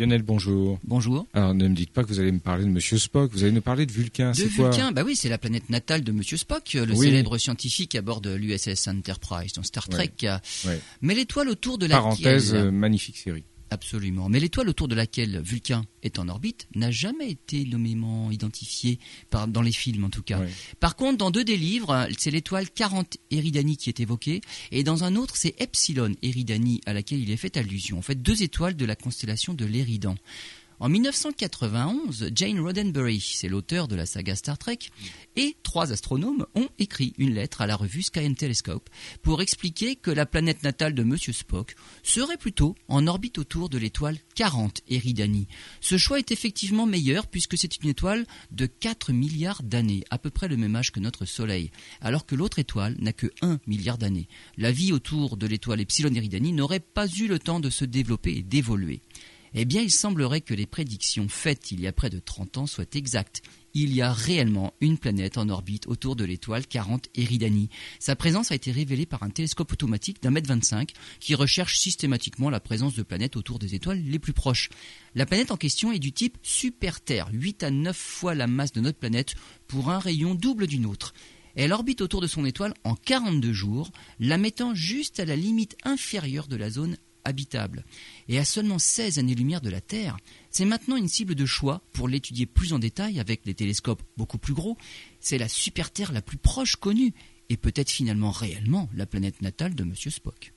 Lionel, bonjour. Bonjour. Alors ne me dites pas que vous allez me parler de Monsieur Spock, vous allez nous parler de Vulcain. De Vulcain, bah oui, c'est la planète natale de Monsieur Spock, le Oui. célèbre scientifique à bord de l'USS Enterprise dans Star Trek. Ouais. Mais l'étoile autour de laquelle... Parenthèse, euh, magnifique série. Absolument. Mais l'étoile autour de laquelle Vulcain est en orbite n'a jamais été nommément identifiée, par, dans les films en tout cas. Par contre, dans deux des livres, c'est l'étoile 40 Eridani qui est évoquée, et dans un autre, c'est Epsilon Eridani à laquelle il est fait allusion. En fait, deux étoiles de la constellation de l'Éridan. En 1991, Jane Roddenberry, c'est l'auteur de la saga Star Trek, et trois astronomes ont écrit une lettre à la revue Sky and Telescope pour expliquer que la planète natale de Monsieur Spock serait plutôt en orbite autour de l'étoile 40 Eridani. Ce choix est effectivement meilleur puisque c'est une étoile de 4 milliards d'années, à peu près le même âge que notre Soleil, alors que l'autre étoile n'a que 1 milliard d'années. La vie autour de l'étoile Epsilon Eridani n'aurait pas eu le temps de se développer et d'évoluer. Eh bien, il semblerait que les prédictions faites il y a près de 30 ans soient exactes. Il y a réellement une planète en orbite autour de l'étoile 40 Eridani. Sa présence a été révélée par un télescope automatique d'un mètre 25 qui recherche systématiquement la présence de planètes autour des étoiles les plus proches. La planète en question est du type super-Terre, 8 à 9 fois la masse de notre planète pour un rayon double du nôtre. Elle orbite autour de son étoile en 42 jours, la mettant juste à la limite inférieure de la zone habitable. Et à seulement 16 années-lumière de la Terre, c'est maintenant une cible de choix pour l'étudier plus en détail avec des télescopes beaucoup plus gros. C'est la super-Terre la plus proche connue, et peut-être finalement réellement la planète natale de Monsieur Spock.